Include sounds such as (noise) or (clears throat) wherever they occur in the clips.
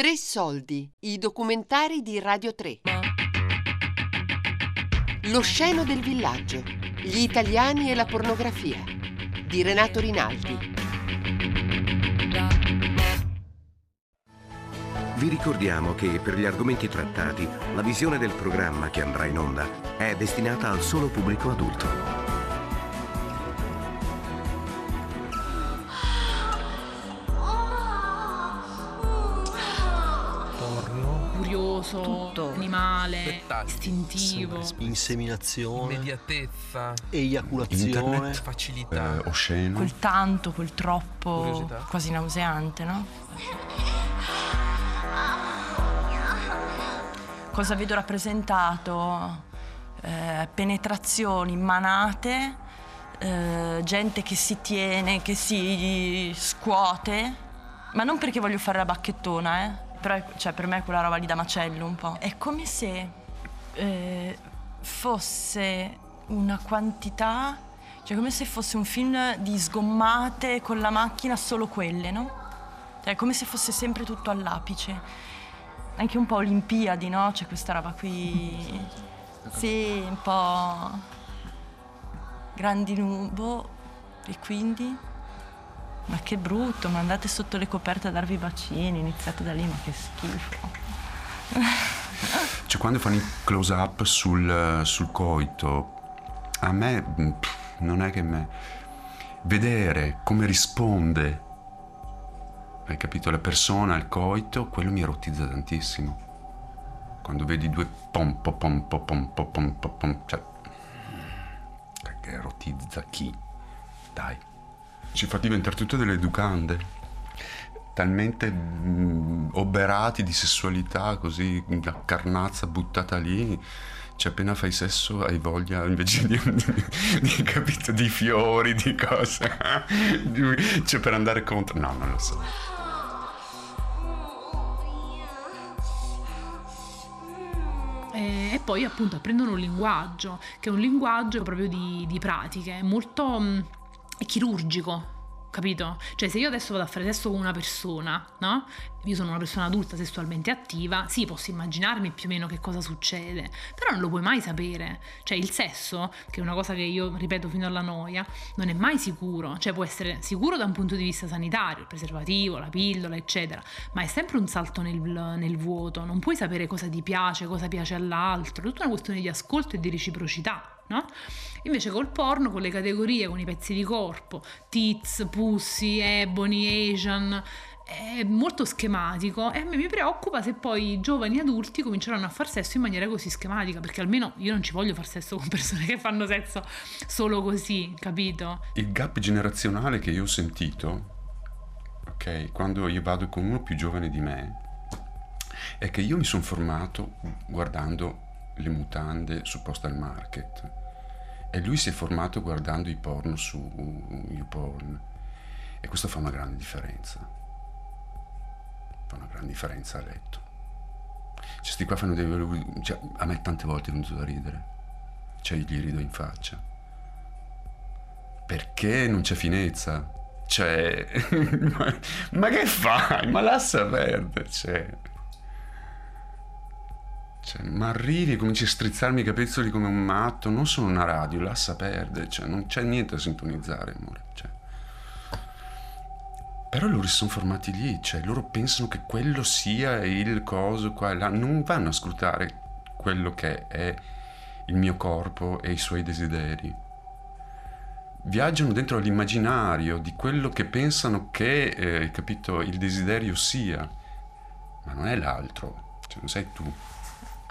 Tre soldi, i documentari di Radio 3. Lo sceno del villaggio, gli italiani e la pornografia, di Renato Rinaldi. Vi ricordiamo che per gli argomenti trattati, la visione del programma che andrà in onda è destinata al solo pubblico adulto. Curioso, Tutto. animale, Dettagli. istintivo. Inseminazione, Immediatezza, eiaculazione, Internet. facilità. eh, osceno. Quel tanto, quel troppo, Curiosità. quasi nauseante, no? Cosa vedo rappresentato? Eh, penetrazioni, manate, eh, gente che si tiene, che si scuote, ma non perché voglio fare la bacchettona, eh. Però è- cioè, per me è quella roba lì da macello un po'. È come se eh, fosse una quantità, cioè come se fosse un film di sgommate con la macchina, solo quelle, no? Cioè come se fosse sempre tutto all'apice. Anche un po' Olimpiadi, no? C'è questa roba qui. Sì, un po' grandi nubo e quindi ma che brutto, ma andate sotto le coperte a darvi i bacini, iniziate da lì, ma che schifo. Cioè, quando fanno i close up sul, sul coito, a me mh, pff, non è che me. Vedere come risponde, hai capito, la persona al coito, quello mi erotizza tantissimo. Quando vedi due pom pom pom pom pom pom pom pom, cioè. Che erotizza chi? Dai. Ci fa diventare tutte delle educande talmente mh, oberati di sessualità, così la carnazza buttata lì. Cioè, appena fai sesso hai voglia invece di, di, (laughs) di, capito, di fiori, di cose. (laughs) Cioè, per andare contro. No, non lo so. E, e poi appunto apprendono un linguaggio, che è un linguaggio proprio di, di pratiche, molto mh, chirurgico. Capito? Cioè, se io adesso vado a fare sesso con una persona, no? Io sono una persona adulta sessualmente attiva, sì, posso immaginarmi più o meno che cosa succede, però non lo puoi mai sapere. Cioè, il sesso, che è una cosa che io ripeto fino alla noia, non è mai sicuro. Cioè, può essere sicuro da un punto di vista sanitario, il preservativo, la pillola, eccetera, ma è sempre un salto nel, nel vuoto. Non puoi sapere cosa ti piace, cosa piace all'altro, è tutta una questione di ascolto e di reciprocità. No? Invece col porno, con le categorie, con i pezzi di corpo, tits, pussy, ebony, asian, è molto schematico e a me mi preoccupa se poi i giovani adulti cominceranno a far sesso in maniera così schematica, perché almeno io non ci voglio far sesso con persone che fanno sesso solo così, capito? Il gap generazionale che io ho sentito, ok, quando io vado con uno più giovane di me, è che io mi sono formato guardando le mutande su Postal Market e lui si è formato guardando i porno su YouPorn e questo fa una grande differenza. Fa una grande differenza a letto. Cioè sti qua fanno dei cioè, a me tante volte è venuto da ridere. Cioè gli rido in faccia. Perché non c'è finezza? Cioè (laughs) ma, ma che fai? Ma lascia perdere cioè cioè, ma arrivi e cominci a strizzarmi i capezzoli come un matto, non sono una radio, lascia perdere, cioè, non c'è niente da sintonizzare, amore. Cioè. Però loro si sono formati lì, cioè loro pensano che quello sia il coso qua e là, non vanno a scrutare quello che è il mio corpo e i suoi desideri. Viaggiano dentro all'immaginario di quello che pensano che, eh, capito, il desiderio sia, ma non è l'altro, cioè non sei tu.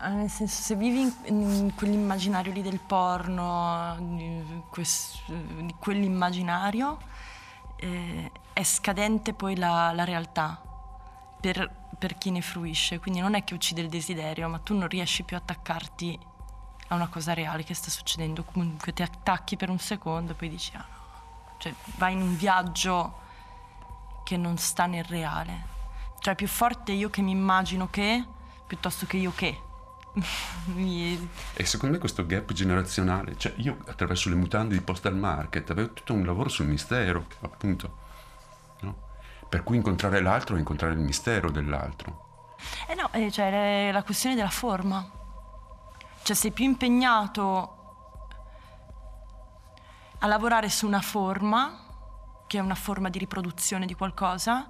Eh, Nel senso, se vivi in, in quell'immaginario lì del porno, di, quest- di quell'immaginario, eh, è scadente poi la, la realtà per, per chi ne fruisce. Quindi non è che uccide il desiderio, ma tu non riesci più a attaccarti a una cosa reale che sta succedendo. Comunque ti attacchi per un secondo e poi dici, ah no. Cioè, vai in un viaggio che non sta nel reale. Cioè, è più forte io che mi immagino che, piuttosto che io che. E secondo me questo gap generazionale, cioè io attraverso le mutande di Postal Market avevo tutto un lavoro sul mistero, appunto, no? Per cui incontrare l'altro è incontrare il mistero dell'altro. Eh no, eh, cioè la questione della forma. Cioè sei più impegnato a lavorare su una forma, che è una forma di riproduzione di qualcosa,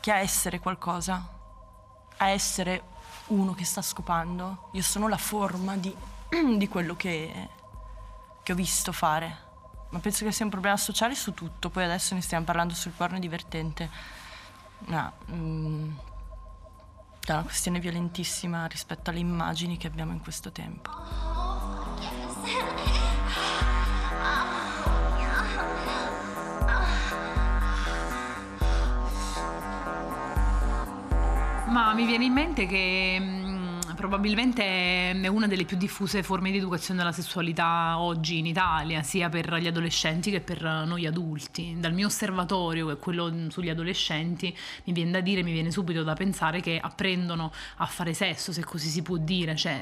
che a essere qualcosa, a essere uno che sta scopando. Io sono la forma di, (clears throat) di quello che, che ho visto fare. Ma penso che sia un problema sociale su tutto, poi adesso ne stiamo parlando sul porno divertente. No, mm, è una questione violentissima rispetto alle immagini che abbiamo in questo tempo. Mi viene in mente che mh, probabilmente è una delle più diffuse forme di educazione alla sessualità oggi in Italia, sia per gli adolescenti che per noi adulti. Dal mio osservatorio, che è quello sugli adolescenti, mi viene da dire, mi viene subito da pensare che apprendono a fare sesso, se così si può dire, cioè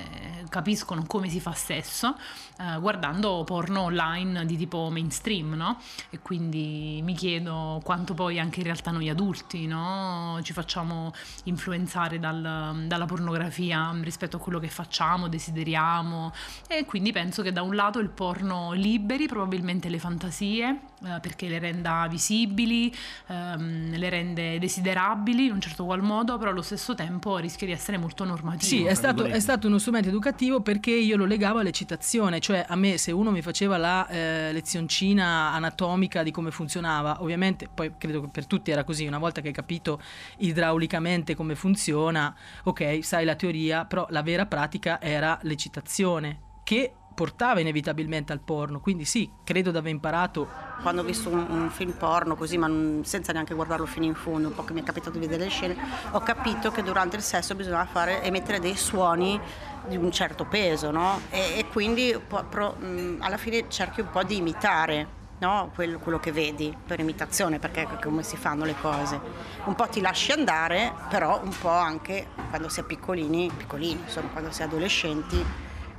capiscono come si fa sesso eh, guardando porno online di tipo mainstream, no? E quindi mi chiedo quanto poi anche in realtà noi adulti, no? Ci facciamo influenzare dal, dalla pornografia rispetto a quello che facciamo, desideriamo. E quindi penso che da un lato il porno liberi probabilmente le fantasie eh, perché le renda visibili, ehm, le rende desiderabili in un certo qual modo, però allo stesso tempo rischia di essere molto normativo. Sì, è stato, è stato uno strumento educativo perché io lo legavo all'eccitazione, cioè a me se uno mi faceva la eh, lezioncina anatomica di come funzionava, ovviamente poi credo che per tutti era così, una volta che hai capito idraulicamente come funziona, ok, sai la teoria, però la vera pratica era l'eccitazione che portava inevitabilmente al porno, quindi sì, credo di aver imparato. Quando ho visto un, un film porno così, ma non, senza neanche guardarlo fino in fondo, un po' che mi è capitato di vedere le scene, ho capito che durante il sesso bisognava fare, emettere dei suoni di un certo peso, no? E, e quindi pro, alla fine cerchi un po' di imitare No? Quello, quello, che vedi per imitazione, perché è come si fanno le cose. Un po' ti lasci andare, però un po' anche quando si è piccolini, piccolini, insomma, quando si è adolescenti,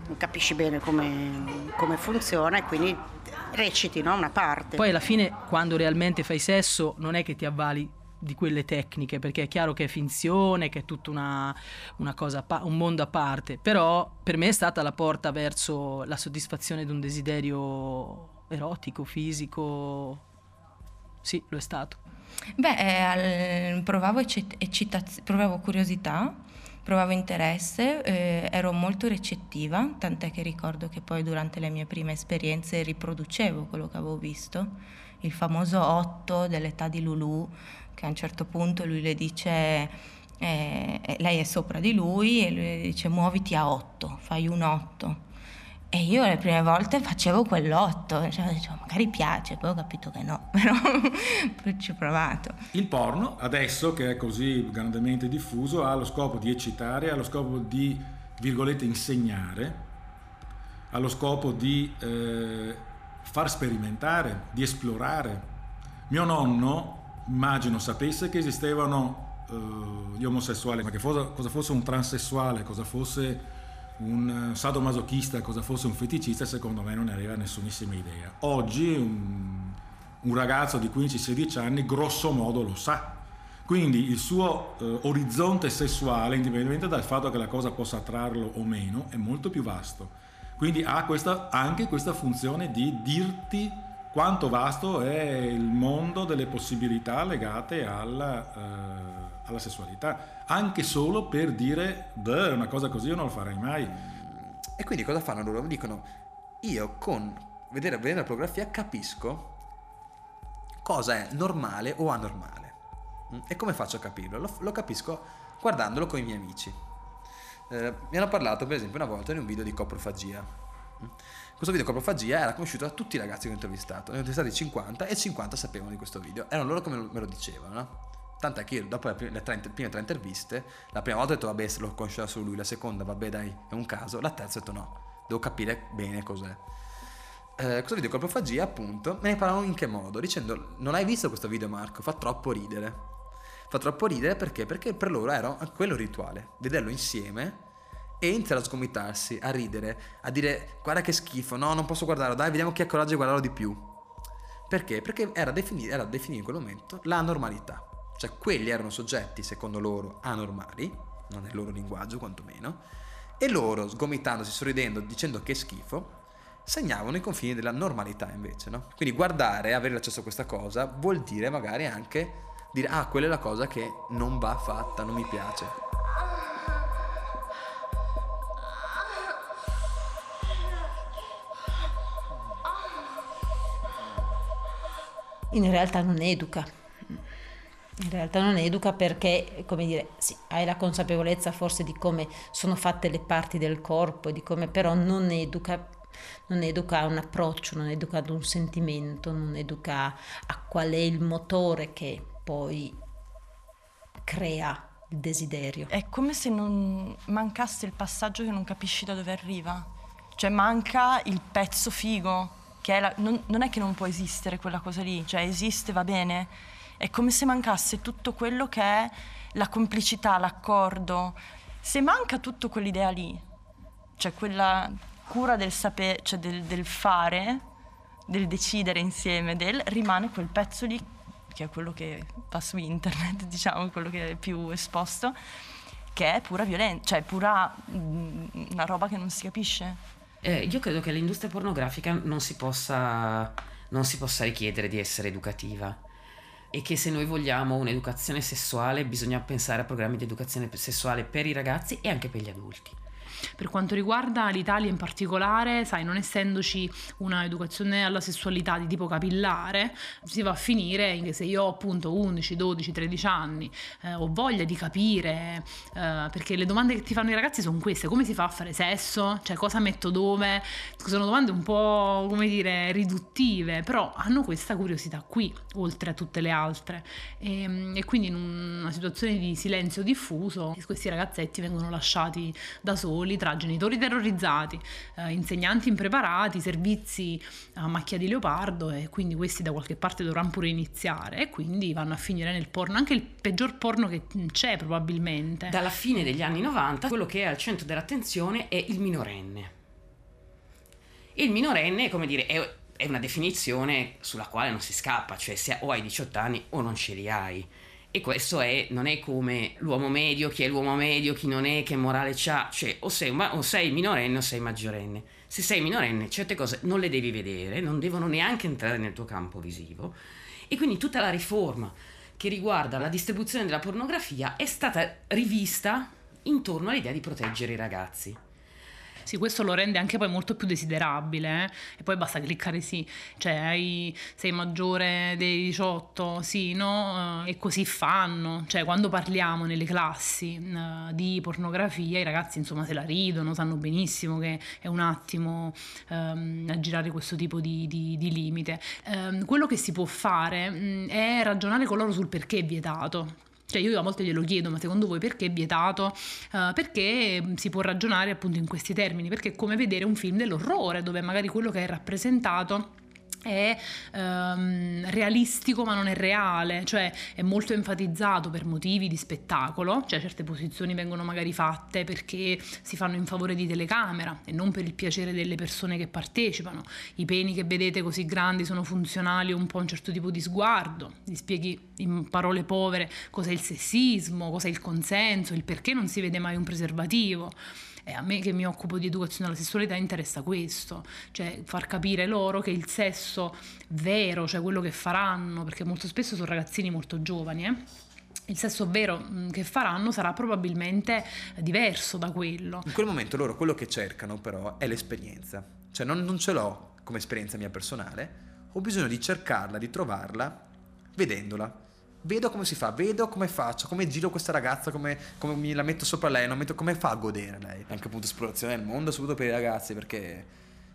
non capisci bene come, come funziona e quindi reciti no? una parte. Poi alla fine, quando realmente fai sesso, non è che ti avvali di quelle tecniche, perché è chiaro che è finzione, che è tutto una, una cosa, un mondo a parte, però per me è stata la porta verso la soddisfazione di un desiderio erotico, fisico. Sì, lo è stato. Beh, eh, provavo, eccitaz- provavo curiosità, provavo interesse, eh, ero molto recettiva, tant'è che ricordo che poi durante le mie prime esperienze riproducevo quello che avevo visto, il famoso 8 dell'età di Lulu, che a un certo punto lui le dice, eh, lei è sopra di lui e lui le dice muoviti a 8, fai un 8 e io le prime volte facevo quell'otto, cioè, dicevo, magari piace, poi ho capito che no, (laughs) però ci ho provato. Il porno, adesso che è così grandemente diffuso, ha lo scopo di eccitare, ha lo scopo di, virgolette, insegnare, ha lo scopo di eh, far sperimentare, di esplorare. Mio nonno, immagino, sapesse che esistevano eh, gli omosessuali, ma che fosse, cosa fosse un transessuale, cosa fosse un sadomasochista cosa fosse un feticista secondo me non aveva nessunissima idea. Oggi un, un ragazzo di 15-16 anni grosso modo lo sa. Quindi il suo eh, orizzonte sessuale, indipendentemente dal fatto che la cosa possa attrarlo o meno, è molto più vasto. Quindi ha questa, anche questa funzione di dirti quanto vasto è il mondo delle possibilità legate alla, eh, alla sessualità, anche solo per dire, è una cosa così io non lo farei mai. E quindi cosa fanno loro? Dicono, io con vedere, vedere la pornografia capisco cosa è normale o anormale. Mm? E come faccio a capirlo? Lo, lo capisco guardandolo con i miei amici. Eh, mi hanno parlato per esempio una volta in un video di coprofagia. Questo video coprofagia era conosciuto da tutti i ragazzi che ho intervistato. Ne ho intervistati 50 e 50 sapevano di questo video. Erano loro che me lo dicevano, no? Tant'è che io dopo le prime tre, prime tre interviste, la prima volta ho detto vabbè se lo conosceva solo lui, la seconda vabbè dai è un caso, la terza ho detto no, devo capire bene cos'è. Eh, questo video coprofagia appunto me ne parlano in che modo? Dicendo non hai visto questo video Marco, fa troppo ridere. Fa troppo ridere perché? Perché per loro era quello rituale, vederlo insieme e iniziare a sgomitarsi, a ridere, a dire guarda che schifo, no non posso guardarlo, dai vediamo chi ha coraggio di guardarlo di più. Perché? Perché era definire, definire in quel momento la normalità. Cioè quelli erano soggetti, secondo loro, anormali non nel loro linguaggio quantomeno, e loro, sgomitandosi, sorridendo, dicendo che schifo, segnavano i confini della normalità invece, no? Quindi guardare, avere accesso a questa cosa, vuol dire magari anche dire, ah, quella è la cosa che non va fatta, non mi piace. In realtà non educa. In realtà non educa perché, come dire, sì, hai la consapevolezza forse di come sono fatte le parti del corpo, di come però non educa non educa un approccio, non educa ad un sentimento, non educa a qual è il motore che poi crea il desiderio. È come se non mancasse il passaggio che non capisci da dove arriva. Cioè manca il pezzo figo, è la, non, non è che non può esistere quella cosa lì, cioè esiste, va bene. È come se mancasse tutto quello che è la complicità, l'accordo. Se manca tutto quell'idea lì, cioè quella cura del sapere, cioè del, del fare, del decidere insieme, del rimane quel pezzo lì che è quello che va su internet, (laughs) diciamo, quello che è più esposto, che è pura violenza, cioè pura mh, una roba che non si capisce. Eh, io credo che l'industria pornografica non si, possa, non si possa richiedere di essere educativa e che se noi vogliamo un'educazione sessuale bisogna pensare a programmi di educazione sessuale per i ragazzi e anche per gli adulti. Per quanto riguarda l'Italia in particolare, sai, non essendoci una educazione alla sessualità di tipo capillare, si va a finire che se io ho appunto 11, 12, 13 anni, eh, ho voglia di capire, eh, perché le domande che ti fanno i ragazzi sono queste, come si fa a fare sesso? Cioè cosa metto dove? Sono domande un po', come dire, riduttive, però hanno questa curiosità qui, oltre a tutte le altre. E, e quindi in una situazione di silenzio diffuso, questi ragazzetti vengono lasciati da soli soli tra genitori terrorizzati, eh, insegnanti impreparati, servizi a macchia di leopardo e quindi questi da qualche parte dovranno pure iniziare e quindi vanno a finire nel porno, anche il peggior porno che c'è probabilmente. Dalla fine degli anni 90 quello che è al centro dell'attenzione è il minorenne. Il minorenne, come dire, è, è una definizione sulla quale non si scappa, cioè se o hai 18 anni o non ce li hai. E questo è, non è come l'uomo medio, chi è l'uomo medio, chi non è, che morale c'ha, cioè o sei, o sei minorenne o sei maggiorenne. Se sei minorenne certe cose non le devi vedere, non devono neanche entrare nel tuo campo visivo. E quindi tutta la riforma che riguarda la distribuzione della pornografia è stata rivista intorno all'idea di proteggere i ragazzi. Sì, questo lo rende anche poi molto più desiderabile eh? e poi basta cliccare sì, cioè hai, sei maggiore dei 18, sì, no? Uh, e così fanno, cioè quando parliamo nelle classi uh, di pornografia i ragazzi insomma se la ridono, sanno benissimo che è un attimo um, girare questo tipo di, di, di limite. Um, quello che si può fare um, è ragionare con loro sul perché è vietato, cioè io a volte glielo chiedo, ma secondo voi perché è vietato? Uh, perché si può ragionare appunto in questi termini, perché è come vedere un film dell'orrore, dove magari quello che è rappresentato è ehm, realistico ma non è reale, cioè è molto enfatizzato per motivi di spettacolo, cioè certe posizioni vengono magari fatte perché si fanno in favore di telecamera e non per il piacere delle persone che partecipano. I peni che vedete così grandi sono funzionali un po' a un certo tipo di sguardo, gli spieghi in parole povere cos'è il sessismo, cos'è il consenso, il perché non si vede mai un preservativo. E a me che mi occupo di educazione alla sessualità interessa questo, cioè far capire loro che il sesso vero, cioè quello che faranno, perché molto spesso sono ragazzini molto giovani, eh? il sesso vero mm, che faranno sarà probabilmente diverso da quello. In quel momento loro quello che cercano però è l'esperienza, cioè non, non ce l'ho come esperienza mia personale, ho bisogno di cercarla, di trovarla vedendola vedo come si fa, vedo come faccio, come giro questa ragazza, come, come mi la metto sopra lei, metto, come fa a godere lei. Anche appunto esplorazione del mondo, soprattutto per i ragazzi, perché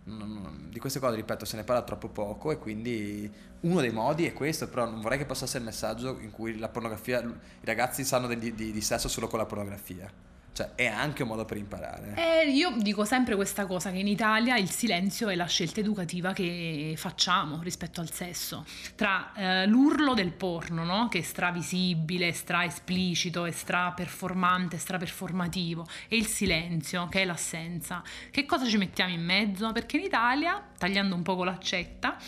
di queste cose, ripeto, se ne parla troppo poco e quindi uno dei modi è questo, però non vorrei che passasse il messaggio in cui la pornografia, i ragazzi sanno di, di, di sesso solo con la pornografia. Cioè, è anche un modo per imparare. Eh, io dico sempre questa cosa, che in Italia il silenzio è la scelta educativa che facciamo rispetto al sesso. Tra eh, l'urlo del porno, no? che è stravisibile, stra esplicito, è stra performante, e il silenzio, che è l'assenza. Che cosa ci mettiamo in mezzo? Perché in Italia, tagliando un po' con l'accetta,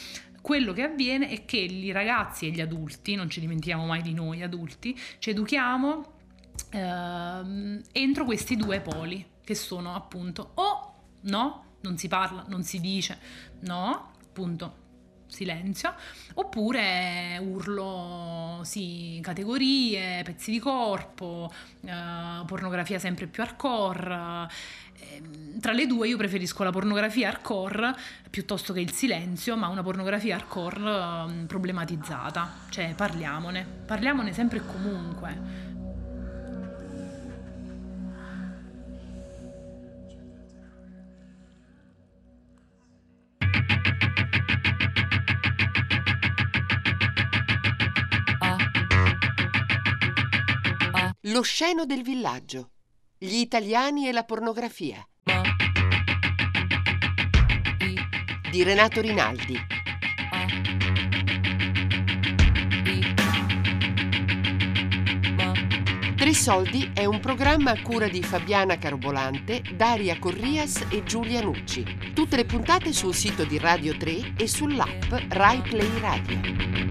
quello che avviene è che i ragazzi e gli adulti, non ci dimentichiamo mai di noi adulti, ci educhiamo ehm, entro questi due poli che sono appunto o no, non si parla, non si dice, no, appunto silenzio, oppure urlo, sì, categorie, pezzi di corpo, eh, pornografia sempre più hardcore. Ehm, tra le due io preferisco la pornografia hardcore piuttosto che il silenzio, ma una pornografia hardcore eh, problematizzata, cioè parliamone, parliamone sempre e comunque. Lo sceno del villaggio. Gli italiani e la pornografia. Di Renato Rinaldi. Tre soldi è un programma a cura di Fabiana Carobolante, Daria Corrias e Giulia Nucci. Tutte le puntate sul sito di Radio 3 e sull'app Rai Play Radio.